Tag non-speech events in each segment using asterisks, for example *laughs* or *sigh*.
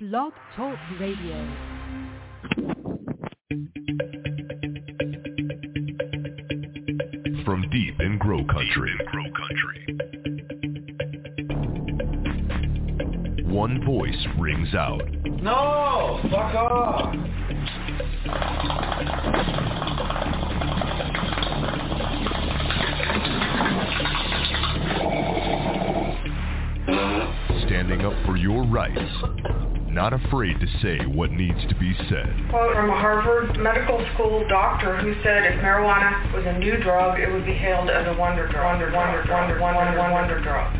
Blog Talk Radio. From deep in Grow Country. One voice rings out. No! Fuck off! Standing up for your rights. Not afraid to say what needs to be said. quote from a Harvard Medical School doctor who said if marijuana was a new drug, it would be hailed as a wonder drug. Wonder, wonder, wonder, wonder, wonder, wonder drug.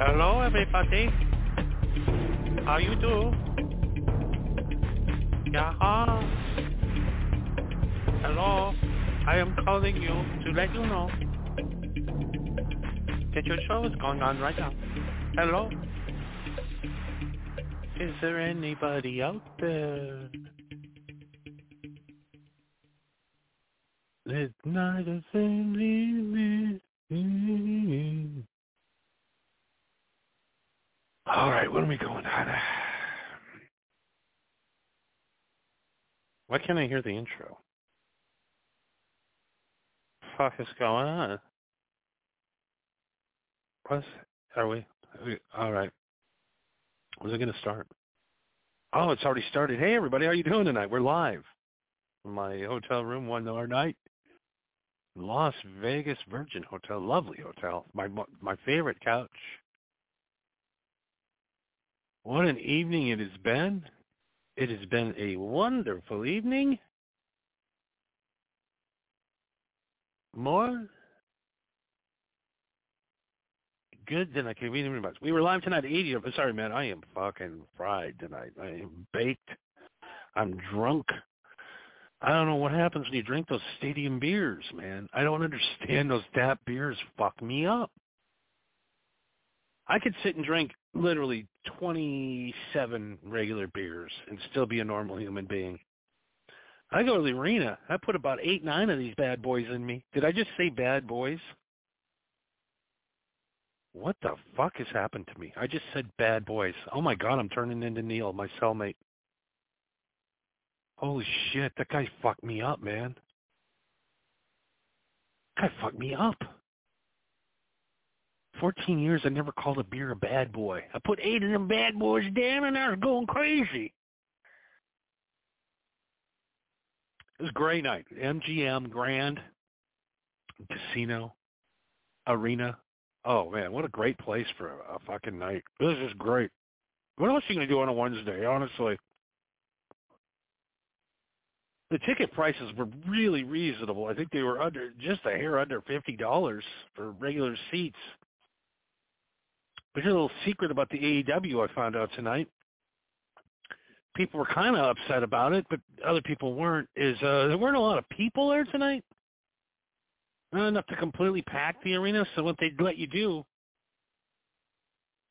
Hello, everybody. How you do? Yeah. Hello. I am calling you to let you know that your show is going on right now. Hello. Is there anybody out there? It's not a thing. All right, what are we going on? Why can't I hear the intro? Fuck is going on? What? Are we? Are we all right. When's it going to start? Oh, it's already started. Hey, everybody, how you doing tonight? We're live from my hotel room one more night. Las Vegas Virgin Hotel, lovely hotel. My my favorite couch. What an evening it has been. It has been a wonderful evening. More good than I can even much. We were live tonight at 80. I'm sorry, man. I am fucking fried tonight. I am baked. I'm drunk. I don't know what happens when you drink those stadium beers, man. I don't *laughs* understand those tap beers. Fuck me up. I could sit and drink literally 27 regular beers and still be a normal human being. I go to the arena. I put about eight, nine of these bad boys in me. Did I just say bad boys? What the fuck has happened to me? I just said bad boys. Oh my god, I'm turning into Neil, my cellmate. Holy shit, that guy fucked me up, man. That guy fucked me up. 14 years I never called a beer a bad boy. I put eight of them bad boys down and I was going crazy. It was a great night. MGM Grand Casino Arena. Oh man, what a great place for a, a fucking night. This is great. What else are you gonna do on a Wednesday, honestly? The ticket prices were really reasonable. I think they were under just a hair under fifty dollars for regular seats. But here's a little secret about the AEW I found out tonight. People were kind of upset about it, but other people weren't. Is uh, there weren't a lot of people there tonight? Not enough to completely pack the arena. So what they let you do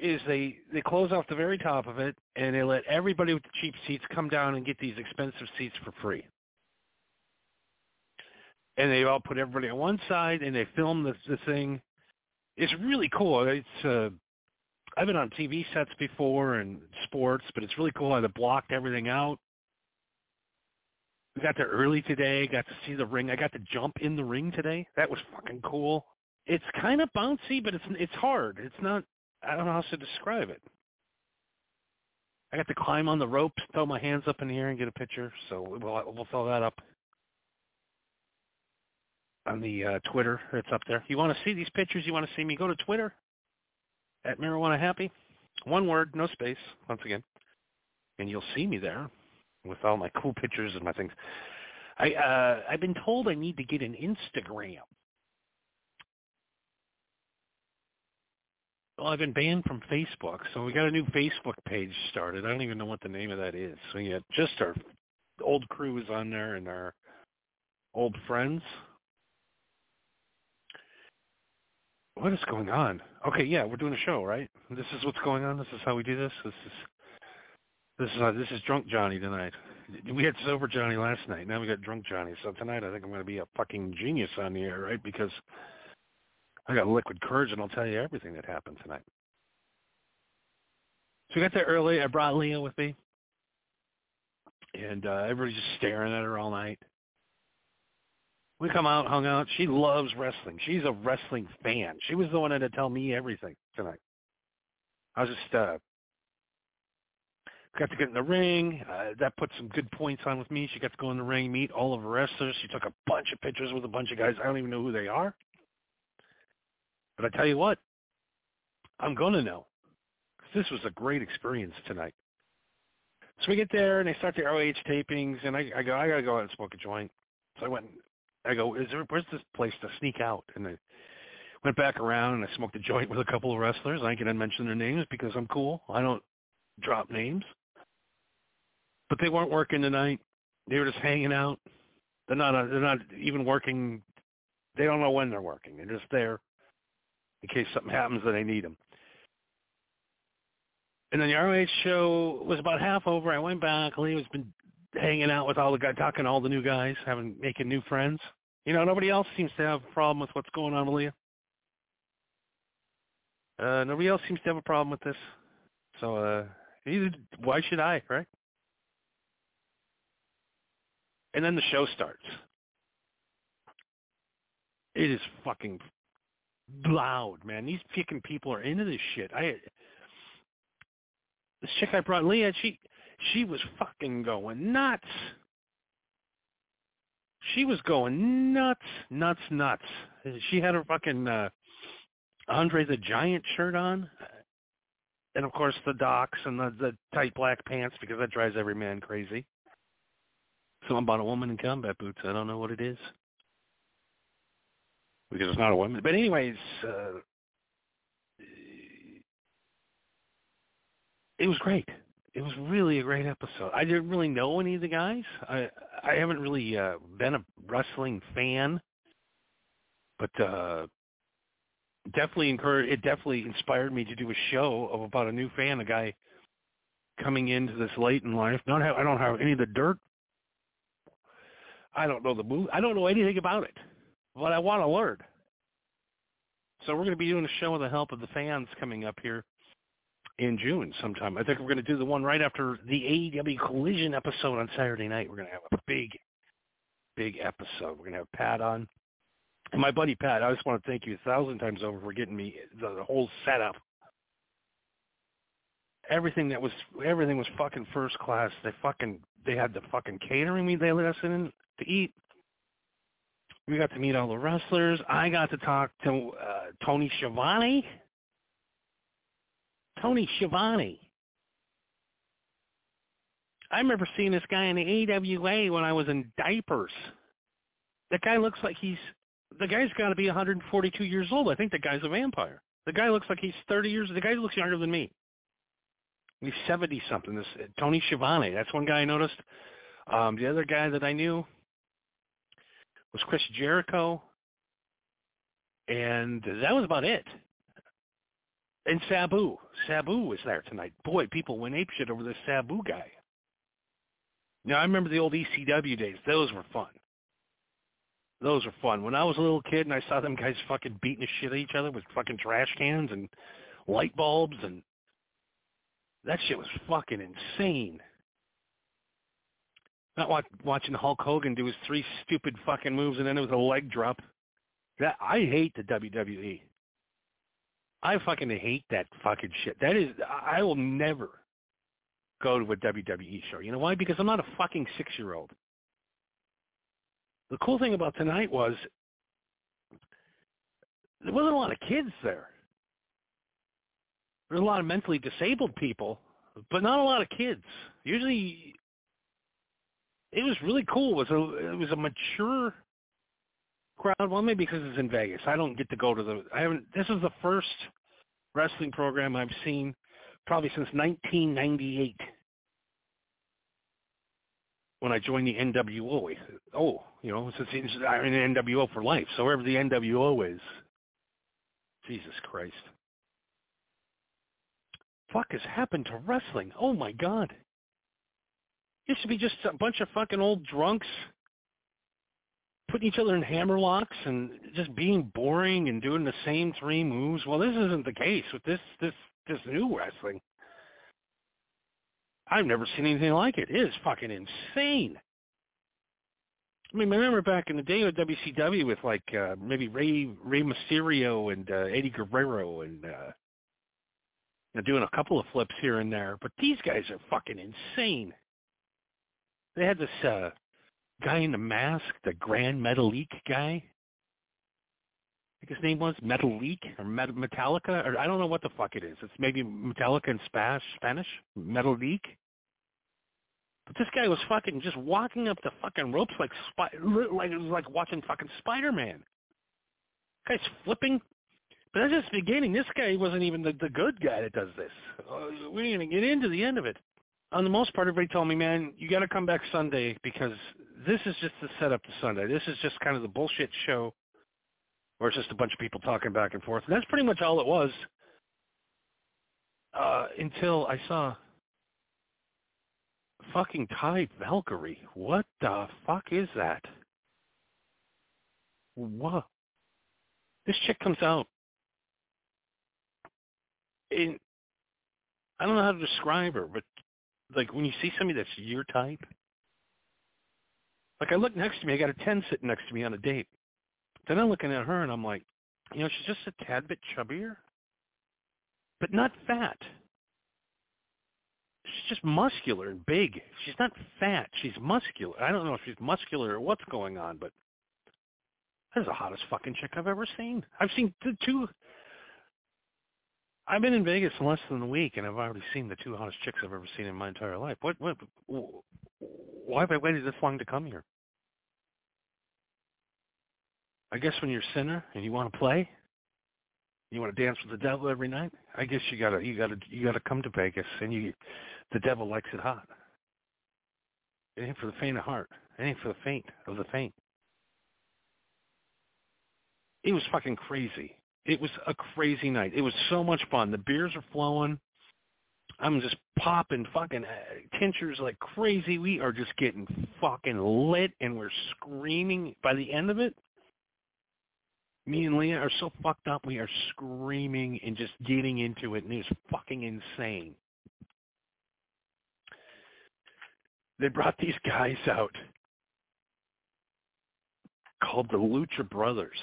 is they they close off the very top of it, and they let everybody with the cheap seats come down and get these expensive seats for free. And they all put everybody on one side, and they film the the thing. It's really cool. It's uh, I've been on TV sets before and sports, but it's really cool how they blocked everything out. We got there early today, got to see the ring. I got to jump in the ring today. That was fucking cool. It's kind of bouncy, but it's it's hard. It's not I don't know how to describe it. I got to climb on the ropes, throw my hands up in the air and get a picture. So we'll we'll throw that up on the uh, Twitter. It's up there. You want to see these pictures? You want to see me? Go to Twitter at Marijuana Happy. One word, no space, once again. And you'll see me there with all my cool pictures and my things. I uh I've been told I need to get an Instagram. Well, I've been banned from Facebook, so we got a new Facebook page started. I don't even know what the name of that is. So yeah, just our old crew is on there and our old friends. What is going on? Okay, yeah, we're doing a show, right? This is what's going on. This is how we do this. This is this is this is drunk Johnny tonight. We had sober Johnny last night. Now we got drunk Johnny. So tonight I think I'm going to be a fucking genius on the air, right? Because I got liquid courage and I'll tell you everything that happened tonight. So we got there early. I brought Leah with me, and uh, everybody's just staring at her all night. We come out, hung out. She loves wrestling. She's a wrestling fan. She was the one that had to tell me everything tonight. I was just uh got to get in the ring. Uh, that put some good points on with me. She got to go in the ring, meet all of the wrestlers. She took a bunch of pictures with a bunch of guys. I don't even know who they are. But I tell you what, I'm going to know. This was a great experience tonight. So we get there and they start the ROH tapings, and I, I go, I gotta go out and smoke a joint. So I went. I go, is there where's this place to sneak out? And I went back around and I smoked a joint with a couple of wrestlers. I ain't gonna mention their names because I'm cool. I don't drop names. But they weren't working tonight. They were just hanging out. They're not. Uh, they're not even working. They don't know when they're working. They're just there in case something happens that they need them. And then the ROH show was about half over. I went back. Lee has been hanging out with all the guys, talking to all the new guys, having making new friends. You know, nobody else seems to have a problem with what's going on Leah. Uh, nobody else seems to have a problem with this. So, uh, either, why should I, right? And then the show starts. It is fucking loud, man. These fucking people are into this shit. I this chick I brought, Leah, she she was fucking going nuts. She was going nuts, nuts, nuts. She had her fucking uh, Andre the Giant shirt on, and of course the docks and the, the tight black pants because that drives every man crazy. Something about a woman in combat boots. I don't know what it is because it's not a woman. But anyways, uh, it was great. It was really a great episode. I didn't really know any of the guys. I I haven't really uh, been a wrestling fan, but uh, definitely encouraged. It definitely inspired me to do a show of about a new fan, a guy coming into this late in life. Not have I don't have any of the dirt. I don't know the move. I don't know anything about it, but I want to learn. So we're going to be doing a show with the help of the fans coming up here in June sometime. I think we're going to do the one right after the AEW Collision episode on Saturday night. We're going to have a big, big episode. We're going to have Pat on. And my buddy Pat, I just want to thank you a thousand times over for getting me the, the whole setup. Everything that was everything was fucking first class. They fucking they had the fucking catering me they let us in to eat. We got to meet all the wrestlers. I got to talk to uh, Tony Schiavone Tony Schiavone. I remember seeing this guy in the AWA when I was in diapers. The guy looks like he's the guy's got to be 142 years old. I think the guy's a vampire. The guy looks like he's 30 years. The guy looks younger than me. He's 70 something. This Tony Schiavone. That's one guy I noticed. Um, the other guy that I knew was Chris Jericho, and that was about it and Sabu. Sabu was there tonight. Boy, people went apeshit over this Sabu guy. Now I remember the old ECW days. Those were fun. Those were fun. When I was a little kid and I saw them guys fucking beating the shit at each other with fucking trash cans and light bulbs and that shit was fucking insane. Not watch, watching Hulk Hogan do his three stupid fucking moves and then it was a leg drop. That I hate the WWE. I fucking hate that fucking shit. That is, I will never go to a WWE show. You know why? Because I'm not a fucking six-year-old. The cool thing about tonight was there wasn't a lot of kids there. There was a lot of mentally disabled people, but not a lot of kids. Usually, it was really cool. It was a it was a mature crowd. Well, maybe because it's in Vegas. I don't get to go to the. I haven't. This is the first wrestling program I've seen probably since 1998 when I joined the NWO. Oh, you know, since I'm in NWO for life. So wherever the NWO is, Jesus Christ. Fuck has happened to wrestling? Oh my God. Used to be just a bunch of fucking old drunks putting each other in hammerlocks and just being boring and doing the same three moves. Well, this isn't the case with this this this new wrestling. I've never seen anything like it. It is fucking insane. I mean, remember back in the day with WCW with like uh, maybe Rey Rey Mysterio and uh, Eddie Guerrero and uh, you know, doing a couple of flips here and there. But these guys are fucking insane. They had this uh, guy in the mask, the Gran Metalik guy. I think his name was Metalik or Met- Metallica, or I don't know what the fuck it is. It's maybe Metallica in Spanish, Spanish, Metalik. But this guy was fucking just walking up the fucking ropes like spi- like it was like watching fucking Spider-Man. Guy's flipping. But that's just the beginning. This guy wasn't even the, the good guy that does this. Uh, we're to get into the end of it. On the most part, everybody told me, man, you got to come back Sunday because this is just the setup to Sunday. This is just kind of the bullshit show where it's just a bunch of people talking back and forth. And that's pretty much all it was uh, until I saw fucking Taya Valkyrie. What the fuck is that? What? This chick comes out in I don't know how to describe her, but like when you see somebody that's your type, like I look next to me, I got a ten sitting next to me on a date. Then I'm looking at her and I'm like, you know, she's just a tad bit chubbier, but not fat. She's just muscular and big. She's not fat. She's muscular. I don't know if she's muscular or what's going on, but that's the hottest fucking chick I've ever seen. I've seen the two. I've been in Vegas in less than a week, and I've already seen the two hottest chicks I've ever seen in my entire life. What? What? Why have I waited this long to come here? I guess when you're a sinner and you want to play, you want to dance with the devil every night. I guess you gotta you gotta you gotta come to Vegas, and you the devil likes it hot. It ain't for the faint of heart. It ain't for the faint of the faint. It was fucking crazy. It was a crazy night. It was so much fun. The beers are flowing. I'm just popping fucking uh, tinctures like crazy. We are just getting fucking lit, and we're screaming. By the end of it, me and Leah are so fucked up. We are screaming and just getting into it, and it's fucking insane. They brought these guys out called the Lucha Brothers.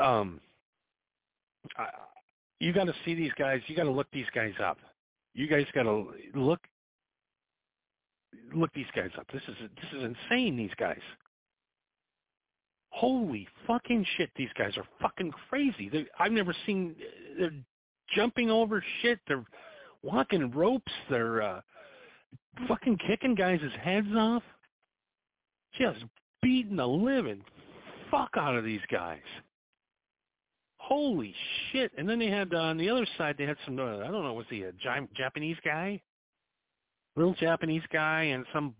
Um, I, you got to see these guys. You got to look these guys up. You guys got to look look these guys up. This is this is insane. These guys. Holy fucking shit! These guys are fucking crazy. They're, I've never seen. They're jumping over shit. They're walking ropes. They're uh, fucking kicking guys' heads off. Just beating the living fuck out of these guys. Holy shit! And then they had uh, on the other side they had some uh, I don't know was he a giant Japanese guy, little Japanese guy, and some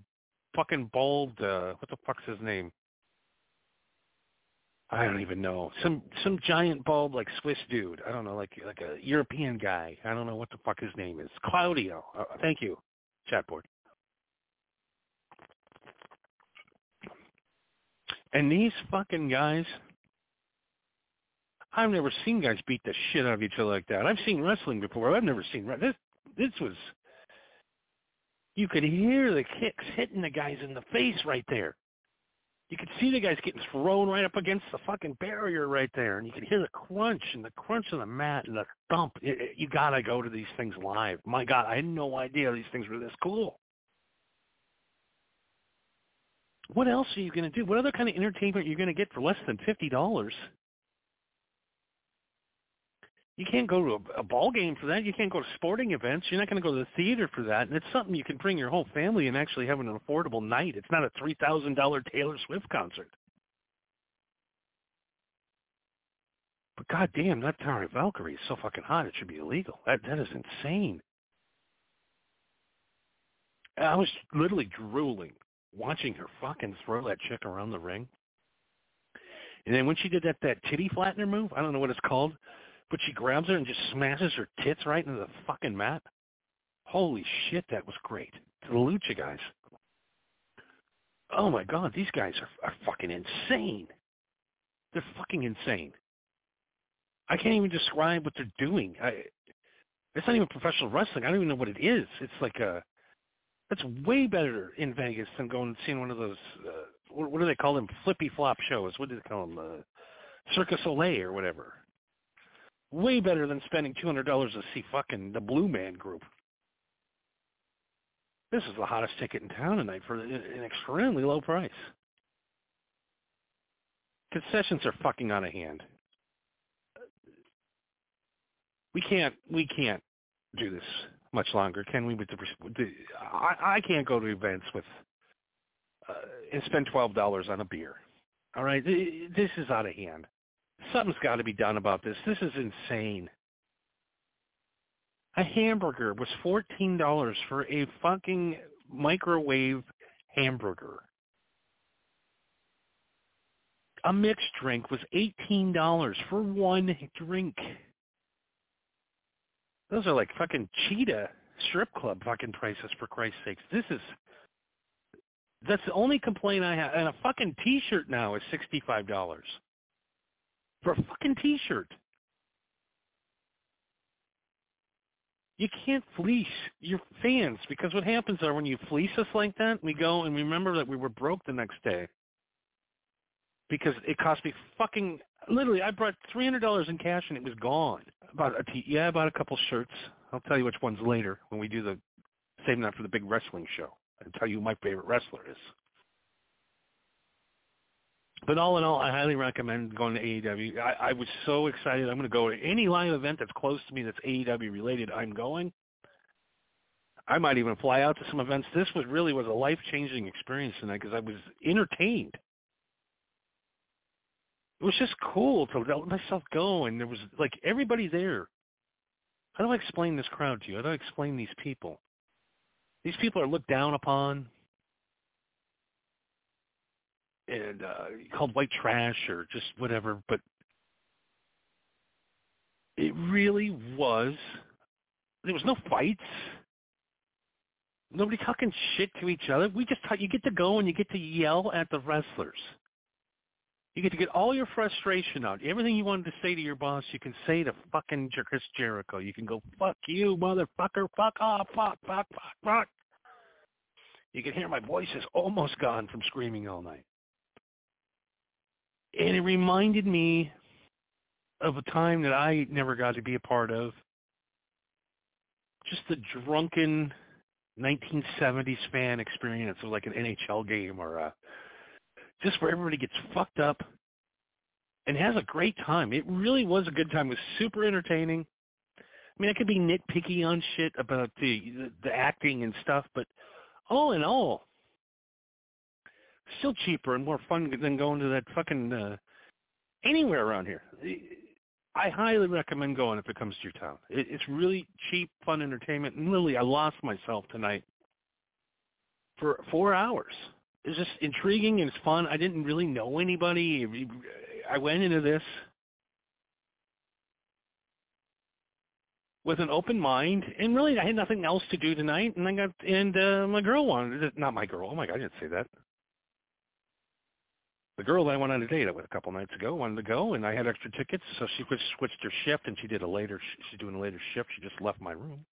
fucking bald uh, what the fuck's his name? I don't even know. Some some giant bald like Swiss dude. I don't know, like like a European guy. I don't know what the fuck his name is. Claudio. Uh, thank you, chatboard. And these fucking guys, I've never seen guys beat the shit out of each other like that. I've seen wrestling before. I've never seen this. This was. You could hear the kicks hitting the guys in the face right there you could see the guys getting thrown right up against the fucking barrier right there, and you could hear the crunch and the crunch of the mat and the thump. It, it, you gotta go to these things live. My God, I had no idea these things were this cool. What else are you gonna do? What other kind of entertainment are you gonna get for less than fifty dollars? You can't go to a, a ball game for that. You can't go to sporting events. You're not going to go to the theater for that. And it's something you can bring your whole family and actually have an affordable night. It's not a three thousand dollar Taylor Swift concert. But goddamn, that Taya Valkyrie is so fucking hot. It should be illegal. That that is insane. I was literally drooling watching her fucking throw that chick around the ring. And then when she did that that titty flattener move, I don't know what it's called, but she grabs her and just smashes her tits right into the fucking mat. Holy shit, that was great. To the Lucha guys. Oh my god, these guys are, are fucking insane. They're fucking insane. I can't even describe what they're doing. I, it's not even professional wrestling. I don't even know what it is. It's like a that's way better in Vegas than going and seeing one of those. Uh, what, what do they call them? Flippy flop shows. What do they call them? Uh, Circus Soleil or whatever. Way better than spending two hundred dollars to see fucking the Blue Man Group. This is the hottest ticket in town tonight for an extremely low price. Concessions are fucking out of hand. We can't. We can't do this much longer, can we? With the, I, I can't go to events with uh, and spend twelve dollars on a beer. All right, this is out of hand. Something's got to be done about this. This is insane. A hamburger was fourteen dollars for a fucking microwave hamburger. A mixed drink was eighteen dollars for one drink. Those are like fucking cheetah strip club fucking prices for Christ's sakes. This is that's the only complaint I have. And a fucking T-shirt now is sixty-five dollars for a fucking T-shirt. You can't fleece your fans because what happens are when you fleece us like that, we go and remember that we were broke the next day because it cost me fucking literally. I brought three hundred dollars in cash and it was gone. About a t- yeah, about a couple shirts. I'll tell you which ones later when we do the saving that for the big wrestling show. I'll tell you who my favorite wrestler is. But all in all, I highly recommend going to AEW. I, I was so excited. I'm going to go to any live event that's close to me that's AEW related. I'm going. I might even fly out to some events. This was really was a life changing experience tonight because I was entertained it was just cool to let myself go, and there was like everybody there. How do I explain this crowd to you? How do I explain these people? These people are looked down upon and uh, called white trash or just whatever, but it really was. There was no fights. Nobody talking shit to each other. We just you get to go and you get to yell at the wrestlers. You get to get all your frustration out. Everything you wanted to say to your boss, you can say to fucking Chris Jericho. You can go, fuck you, motherfucker, fuck off, fuck, fuck, fuck, fuck. You can hear my voice is almost gone from screaming all night. And it reminded me of a time that I never got to be a part of. Just the drunken 1970s fan experience of like an NHL game or a just where everybody gets fucked up and has a great time. It really was a good time. It was super entertaining. I mean, I could be nitpicky on shit about the, the acting and stuff, but all in all, still cheaper and more fun than going to that fucking uh, anywhere around here. I highly recommend going if it comes to your town. It, it's really cheap, fun entertainment. And literally, I lost myself tonight for four hours it's just intriguing and it's fun. I didn't really know anybody. I went into this with an open mind, and really I had nothing else to do tonight. And I got and uh, my girl wanted not my girl. Oh my god, I didn't say that. The girl that I went on a date with a couple nights ago wanted to go, and I had extra tickets, so she switched her shift, and she did a later. She's doing a later shift. She just left my room.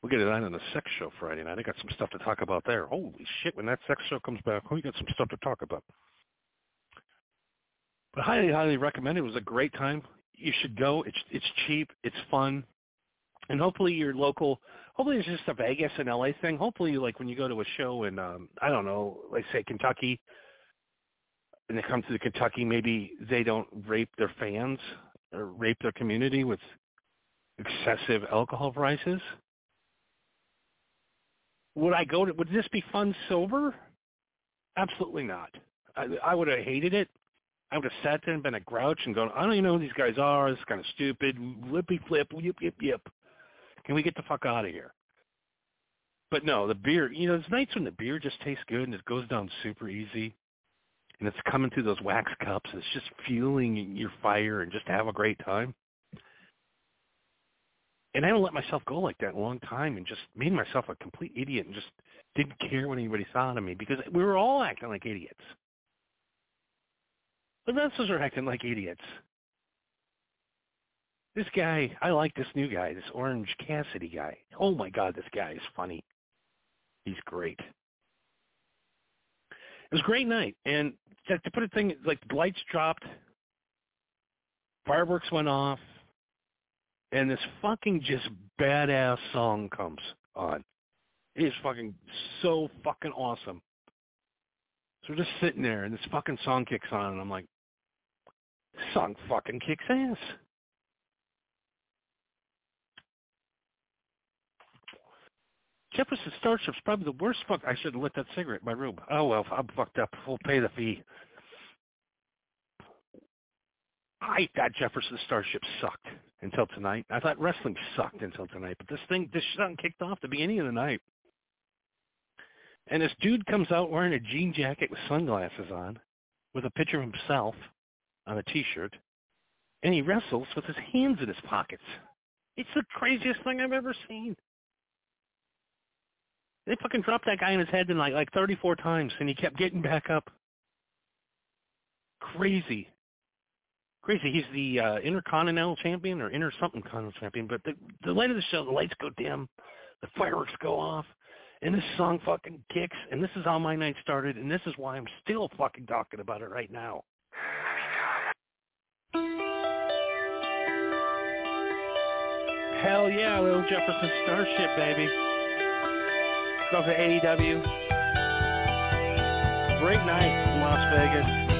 We'll get it on in the sex show Friday night. I got some stuff to talk about there. Holy shit, when that sex show comes back, we got some stuff to talk about. But highly, highly recommend it. It was a great time. You should go. It's it's cheap. It's fun. And hopefully your local hopefully it's just a Vegas and LA thing. Hopefully like when you go to a show in um I don't know, like say Kentucky and they come to Kentucky, maybe they don't rape their fans or rape their community with excessive alcohol prices. Would I go to? Would this be fun sober? Absolutely not. I, I would have hated it. I would have sat there and been a grouch and gone, I don't even know who these guys are. Is kind of stupid. Lippy flip, yip, yip, yip. Can we get the fuck out of here? But no, the beer, you know, there's nights when the beer just tastes good and it goes down super easy. And it's coming through those wax cups. It's just fueling your fire and just have a great time. And I don't let myself go like that a long time and just made myself a complete idiot and just didn't care what anybody thought of me because we were all acting like idiots. The wrestlers are acting like idiots. This guy, I like this new guy, this Orange Cassidy guy. Oh my God, this guy is funny. He's great. It was a great night, and to, to put a thing like lights dropped, fireworks went off, and this fucking just badass song comes on. It is fucking so fucking awesome. So we're just sitting there, and this fucking song kicks on, and I'm like, song fucking kicks ass. Jefferson Starship's probably the worst fuck. I should have lit that cigarette in my room. Oh well, I'm fucked up. We'll pay the fee. I thought Jefferson Starship sucked until tonight. I thought wrestling sucked until tonight. But this thing, this shit kicked off the beginning of the night. And this dude comes out wearing a jean jacket with sunglasses on, with a picture of himself on a T-shirt, and he wrestles with his hands in his pockets. It's the craziest thing I've ever seen. They fucking dropped that guy in his head in like like 34 times, and he kept getting back up. Crazy, crazy. He's the uh, Intercontinental Champion or Inter something Continental Champion. But the the light of the show, the lights go dim, the fireworks go off, and this song fucking kicks. And this is how my night started, and this is why I'm still fucking talking about it right now. Hell yeah, little Jefferson Starship, baby. Go for AEW. Great night in Las Vegas.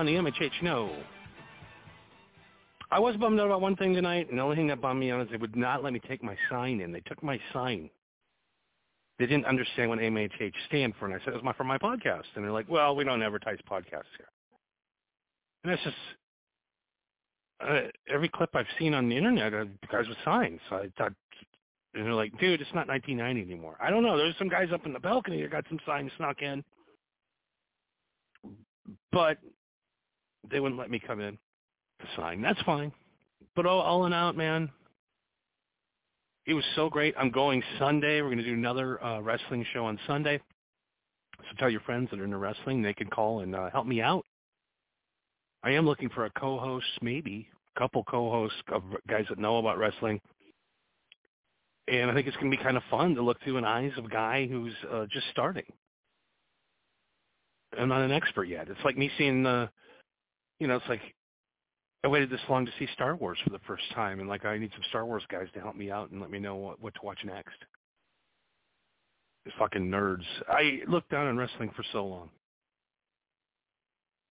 On the MHH No. I was bummed out about one thing tonight, and the only thing that bummed me out is they would not let me take my sign in. They took my sign. They didn't understand what MHH stand for, and I said it was my for my podcast, and they're like, "Well, we don't advertise podcasts here." And that's just uh, every clip I've seen on the internet are guys with signs. So I thought, and they're like, "Dude, it's not 1990 anymore." I don't know. There's some guys up in the balcony that got some signs snuck in but they wouldn't let me come in to sign. That's fine. But all, all in out, man, it was so great. I'm going Sunday. We're going to do another uh, wrestling show on Sunday. So tell your friends that are into wrestling. They can call and uh, help me out. I am looking for a co-host, maybe a couple co-hosts of guys that know about wrestling. And I think it's going to be kind of fun to look through an eyes of a guy who's uh, just starting. I'm not an expert yet. It's like me seeing the, you know, it's like I waited this long to see Star Wars for the first time, and like I need some Star Wars guys to help me out and let me know what, what to watch next. Fucking nerds. I looked down on wrestling for so long.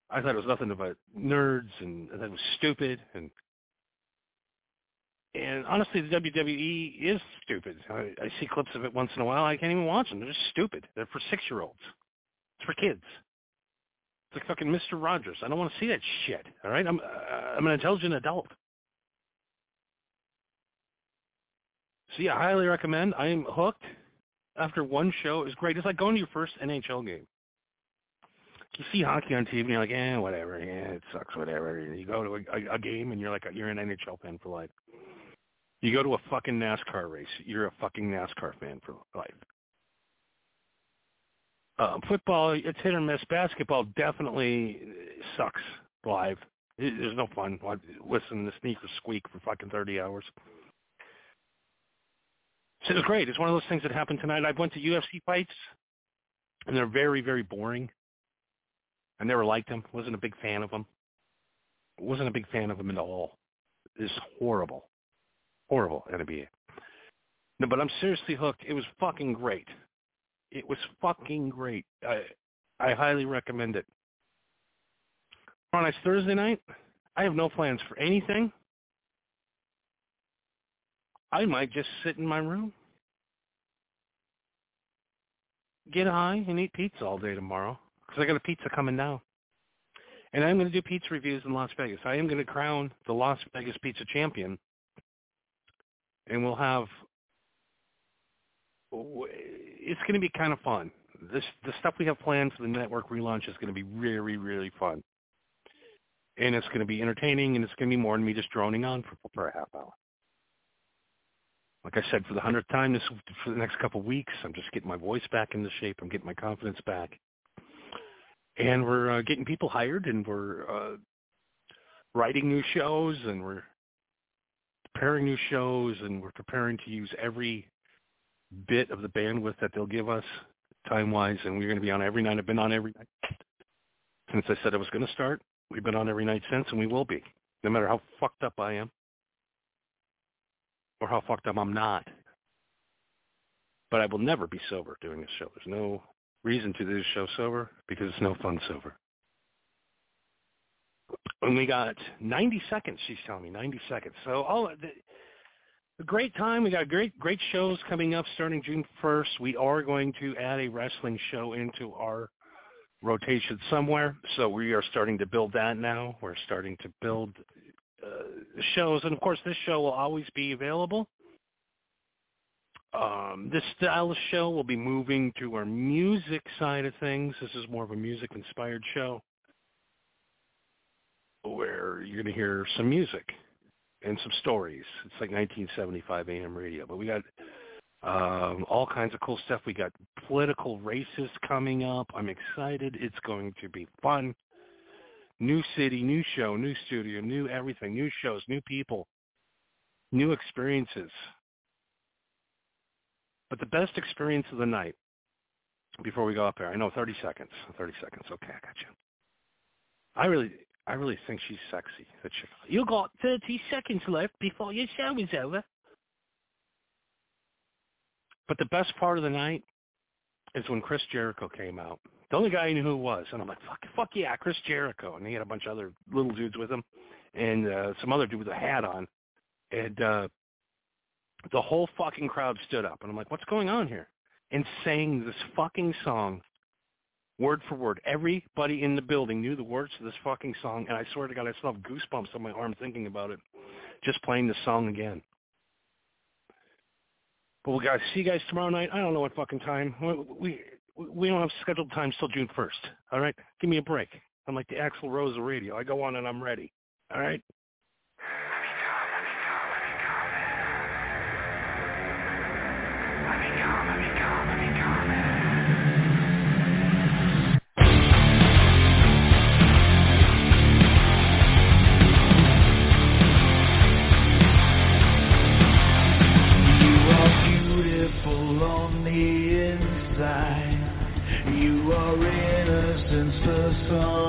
I thought it was nothing but nerds, and that it was stupid, and and honestly, the WWE is stupid. I, I see clips of it once in a while. I can't even watch them. They're just stupid. They're for six-year-olds. It's for kids. It's like fucking Mr. Rogers. I don't want to see that shit. All right, I'm uh, I'm an intelligent adult. So yeah, I highly recommend. I am hooked. After one show, it's great. It's like going to your first NHL game. You see hockey on TV, and you're like, eh, whatever. Yeah, it sucks, whatever. You go to a, a, a game, and you're like, you're an NHL fan for life. You go to a fucking NASCAR race, you're a fucking NASCAR fan for life. Uh, football, it's hit or miss. Basketball definitely sucks live. There's no fun. listening to sneakers squeak for fucking 30 hours. So it was great. It's one of those things that happened tonight. I went to UFC fights, and they're very, very boring. I never liked them. Wasn't a big fan of them. Wasn't a big fan of them at all. It's horrible. Horrible NBA. No, but I'm seriously hooked. It was fucking great. It was fucking great. I I highly recommend it. On next Thursday night, I have no plans for anything. I might just sit in my room, get high, and eat pizza all day tomorrow because I got a pizza coming now. And I'm going to do pizza reviews in Las Vegas. I am going to crown the Las Vegas pizza champion, and we'll have it's going to be kind of fun. This the stuff we have planned for the network relaunch is going to be really really fun, and it's going to be entertaining, and it's going to be more than me just droning on for, for a half hour. Like I said, for the hundredth time this for the next couple of weeks, I'm just getting my voice back into shape. I'm getting my confidence back, and we're uh, getting people hired, and we're uh, writing new shows, and we're preparing new shows, and we're preparing to use every bit of the bandwidth that they'll give us time-wise, and we're going to be on every night. I've been on every night since I said I was going to start. We've been on every night since, and we will be, no matter how fucked up I am or how fucked up I'm not. But I will never be sober doing this show. There's no reason to do this show sober because it's no fun sober. And we got 90 seconds, she's telling me, 90 seconds. So all the, a great time. We got great great shows coming up starting June 1st. We are going to add a wrestling show into our rotation somewhere. So we are starting to build that now. We're starting to build uh, shows, and of course, this show will always be available. Um, this style of show will be moving to our music side of things. This is more of a music-inspired show where you're going to hear some music and some stories. It's like 1975 AM radio, but we got um, all kinds of cool stuff. We got political races coming up. I'm excited. It's going to be fun. New city, new show, new studio, new everything, new shows, new people, new experiences. But the best experience of the night, before we go up there, I know 30 seconds. 30 seconds. Okay, I got you. I really, I really think she's sexy, the chick. You got 30 seconds left before your show is over. But the best part of the night is when Chris Jericho came out The only guy I knew who was, and I'm like, fuck, fuck yeah, Chris Jericho, and he had a bunch of other little dudes with him, and uh, some other dude with a hat on, and uh, the whole fucking crowd stood up, and I'm like, what's going on here? And sang this fucking song, word for word. Everybody in the building knew the words to this fucking song, and I swear to God, I still have goosebumps on my arm thinking about it, just playing the song again. But we gotta see you guys tomorrow night. I don't know what fucking time. We we, we don't have scheduled times till June first. All right, give me a break. I'm like the Axl Rose of radio. I go on and I'm ready. All right. Personified.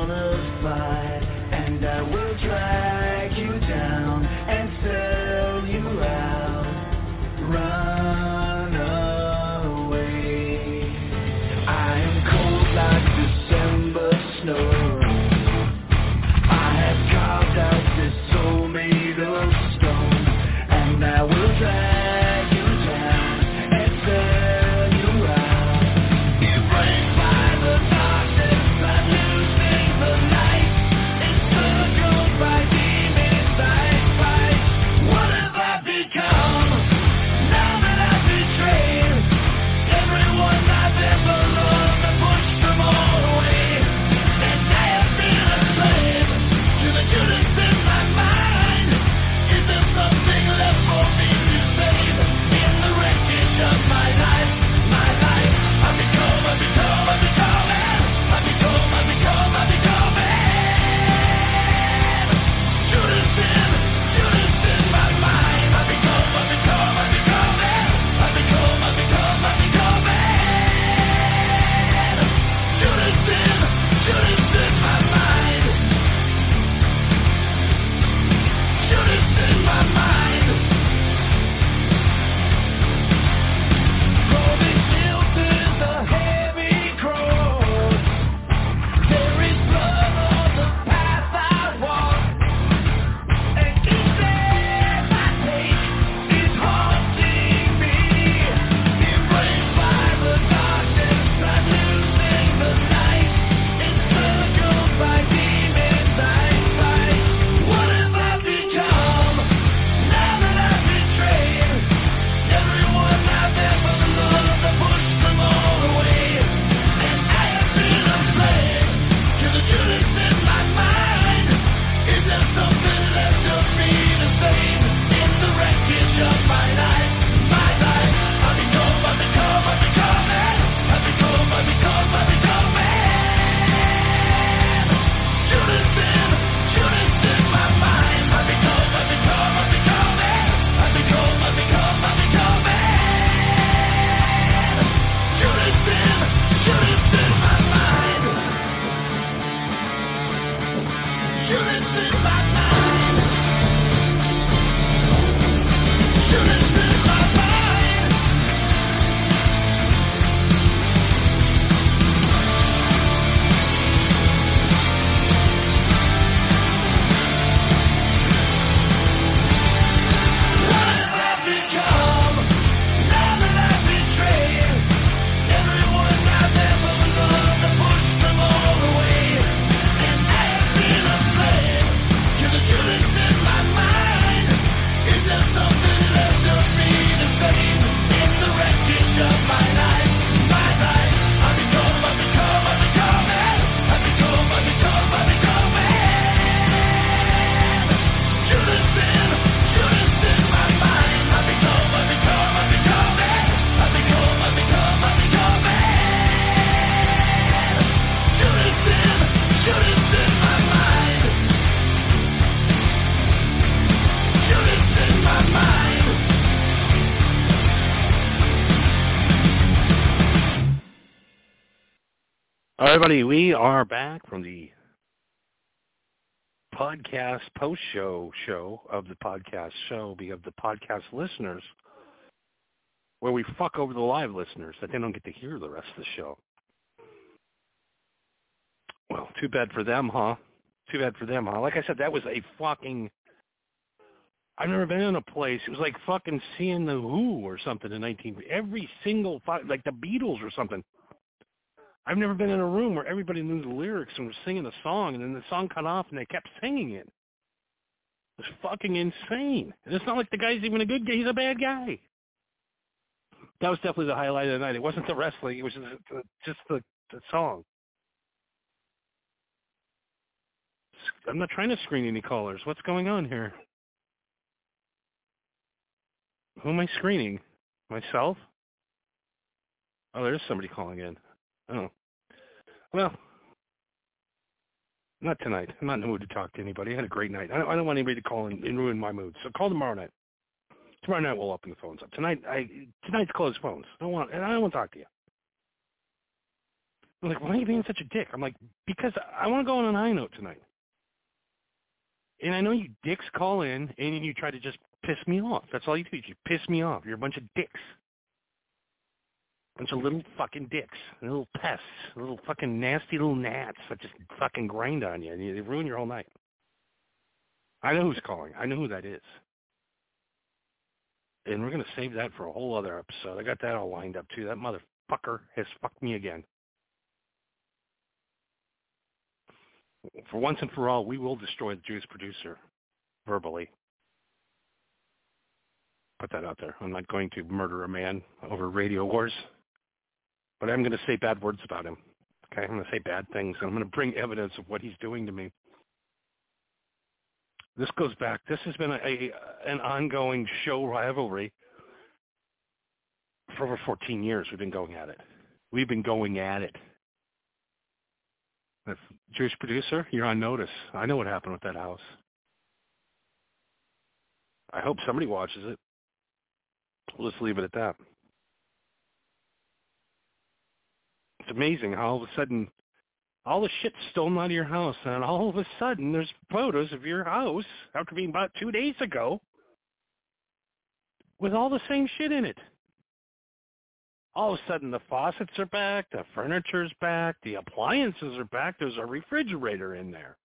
Everybody, we are back from the podcast post-show show of the podcast show because of the podcast listeners, where we fuck over the live listeners that they don't get to hear the rest of the show. Well, too bad for them, huh? Too bad for them, huh? Like I said, that was a fucking. I've never been in a place. It was like fucking seeing the Who or something in 19. Every single like the Beatles or something. I've never been in a room where everybody knew the lyrics and was singing the song, and then the song cut off and they kept singing it. It was fucking insane. And it's not like the guy's even a good guy. He's a bad guy. That was definitely the highlight of the night. It wasn't the wrestling. It was just the, just the, the song. I'm not trying to screen any callers. What's going on here? Who am I screening? Myself? Oh, there's somebody calling in. Oh. Well, not tonight. I'm not in the mood to talk to anybody. I had a great night. I don't, I don't want anybody to call and, and ruin my mood. So call tomorrow night. Tomorrow night we'll open the phones up. Tonight, I tonight's closed phones. I don't want, and I don't want to talk to you. I'm like, why are you being such a dick? I'm like, because I want to go on an high note tonight. And I know you dicks call in and you try to just piss me off. That's all you do. You piss me off. You're a bunch of dicks. Bunch of little fucking dicks, little pests, little fucking nasty little gnats that just fucking grind on you and you, they ruin your whole night. I know who's calling. I know who that is. And we're going to save that for a whole other episode. I got that all lined up too. That motherfucker has fucked me again. For once and for all, we will destroy the Jewish producer verbally. Put that out there. I'm not going to murder a man over radio wars, but I'm going to say bad words about him. Okay, I'm going to say bad things. And I'm going to bring evidence of what he's doing to me. This goes back. This has been a, a an ongoing show rivalry for over 14 years. We've been going at it. We've been going at it. If Jewish producer, you're on notice. I know what happened with that house. I hope somebody watches it. We'll just leave it at that. It's amazing how all of a sudden all the shit's stolen out of your house, and all of a sudden there's photos of your house after being bought two days ago with all the same shit in it. All of a sudden the faucets are back, the furniture's back, the appliances are back, there's a refrigerator in there.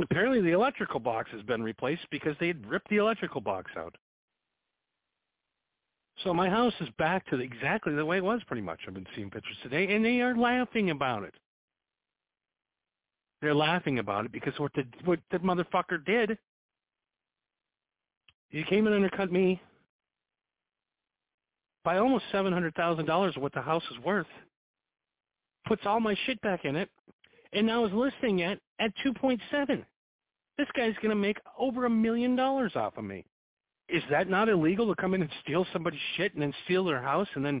Apparently the electrical box has been replaced because they had ripped the electrical box out. So my house is back to exactly the way it was pretty much. I've been seeing pictures today, and they are laughing about it. They're laughing about it because what the what the motherfucker did, he came and undercut me by almost seven hundred thousand dollars of what the house is worth. Puts all my shit back in it, and now is listing it at two point seven. This guy's going to make over a million dollars off of me is that not illegal to come in and steal somebody's shit and then steal their house and then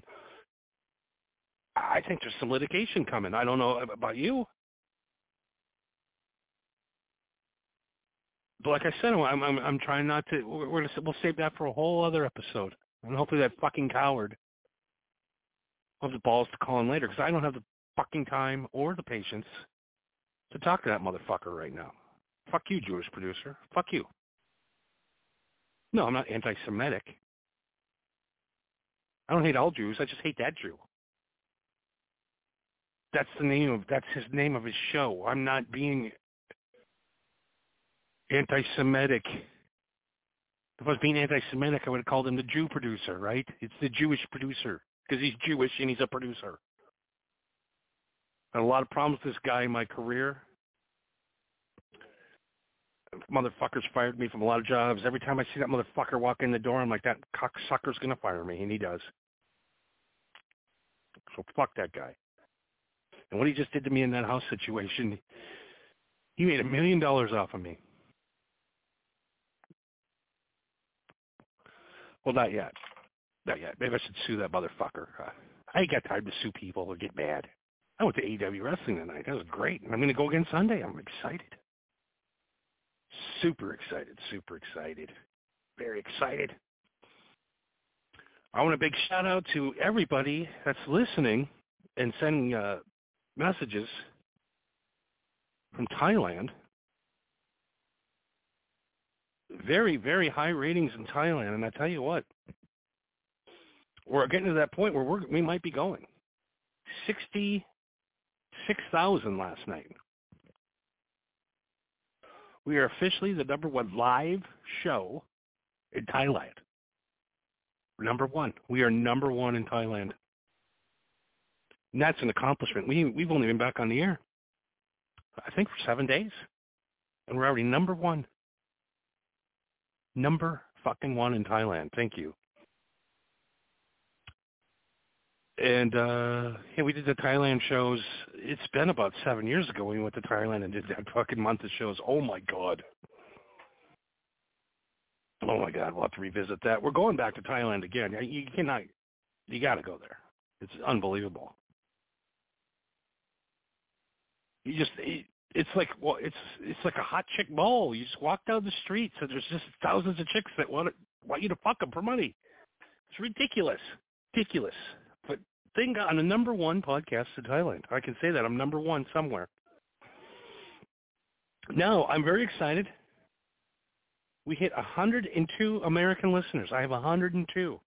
I think there's some litigation coming. I don't know about you. But like I said, I'm I'm, I'm trying not to. We're gonna we'll save that for a whole other episode, and hopefully that fucking coward will have the balls to call in later because I don't have the fucking time or the patience to talk to that motherfucker right now. Fuck you, Jewish producer. Fuck you. No, I'm not anti-Semitic. I don't hate all Jews. I just hate that Jew. That's the name of that's his name of his show. I'm not being anti-Semitic. If I was being anti-Semitic, I would have called him the Jew producer, right? It's the Jewish producer because he's Jewish and he's a producer. I had a lot of problems with this guy in my career motherfuckers fired me from a lot of jobs. Every time I see that motherfucker walk in the door, I'm like, that cocksucker's going to fire me, and he does. So fuck that guy. And what he just did to me in that house situation, he made a million dollars off of me. Well, not yet. Not yet. Maybe I should sue that motherfucker. Uh, I ain't got time to sue people or get mad. I went to AEW Wrestling tonight. That was great. And I'm going to go again Sunday. I'm excited. Super excited, super excited. Very excited. I want a big shout out to everybody that's listening and sending uh, messages from Thailand. Very, very high ratings in Thailand, and I tell you what, we're getting to that point where we might be going. 60, 66,000 last night. We are officially the number one live show in Thailand. Number one. We are number one in Thailand. And that's an accomplishment. We, we've only been back on the air, I think, for seven days. And we're already number one. Number fucking one in Thailand. Thank you. And uh yeah, we did the Thailand shows. It's been about seven years ago when we went to Thailand and did that fucking month of shows. Oh my god. Oh my god, we'll have to revisit that. We're going back to Thailand again. You cannot you gotta go there. It's unbelievable. You just it's like well it's it's like a hot chick ball. You just walk down the streets and there's just thousands of chicks that want want you to fuck them for money. It's ridiculous, ridiculous. Thing on a number one podcast in Thailand. I can say that I'm number one somewhere. Now I'm very excited. We hit 102 American listeners. I have 102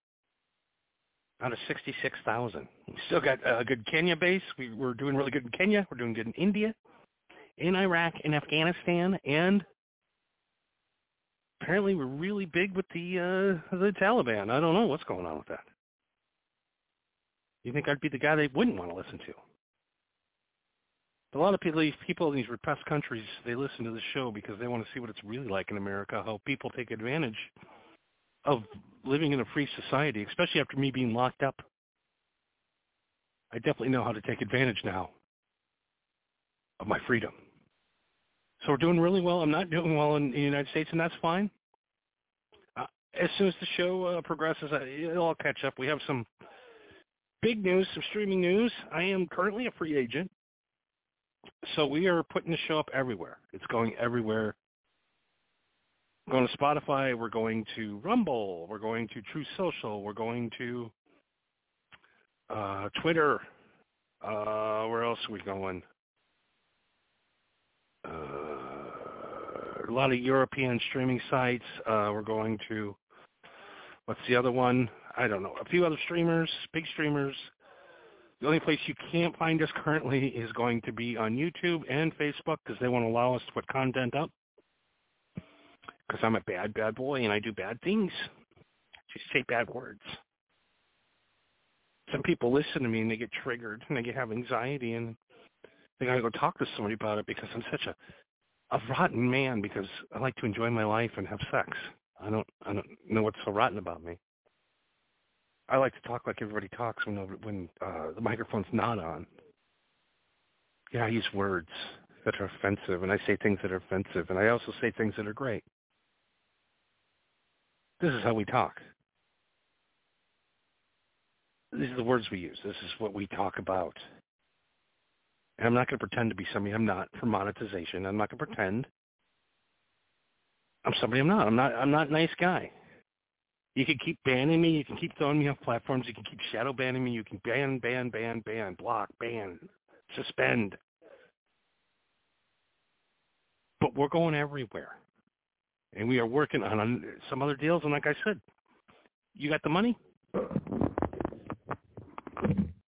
out of 66,000. We still got a good Kenya base. We, we're doing really good in Kenya. We're doing good in India in Iraq, in Afghanistan, and apparently we're really big with the uh, the Taliban. I don't know what's going on with that. You think I'd be the guy they wouldn't want to listen to? A lot of people, these people in these repressed countries, they listen to the show because they want to see what it's really like in America, how people take advantage of living in a free society, especially after me being locked up. I definitely know how to take advantage now of my freedom. So we're doing really well. I'm not doing well in the United States, and that's fine. Uh, as soon as the show uh, progresses, it'll all catch up. We have some big news, some streaming news. I am currently a free agent, so we are putting the show up everywhere. It's going everywhere. We're going to Spotify. We're going to Rumble. We're going to Truth Social. We're going to uh, Twitter. Uh, where else are we going? uh, a lot of European streaming sites. Uh, we're going to what's the other one? I don't know. A few other streamers, big streamers. The only place you can't find us currently is going to be on YouTube and Facebook because they won't allow us to put content up. Because I'm a bad, bad boy and I do bad things. Just say bad words. Some people listen to me and they get triggered and they get have anxiety and they gotta go talk to somebody about it because I'm such a a rotten man because I like to enjoy my life and have sex. I don't I don't know what's so rotten about me. I like to talk like everybody talks when when uh, the microphone's not on. Yeah, I use words that are offensive, and I say things that are offensive, and I also say things that are great. This is how we talk. These are the words we use. This is what we talk about. And I'm not going to pretend to be somebody I'm not for monetization. I'm not going to pretend I'm somebody I'm not. I'm not. I'm not a nice guy. You can keep banning me. You can keep throwing me off platforms. You can keep shadow banning me. You can ban, ban, ban, ban, block, ban, suspend. But we're going everywhere, and we are working on some other deals. And like I said, you got the money.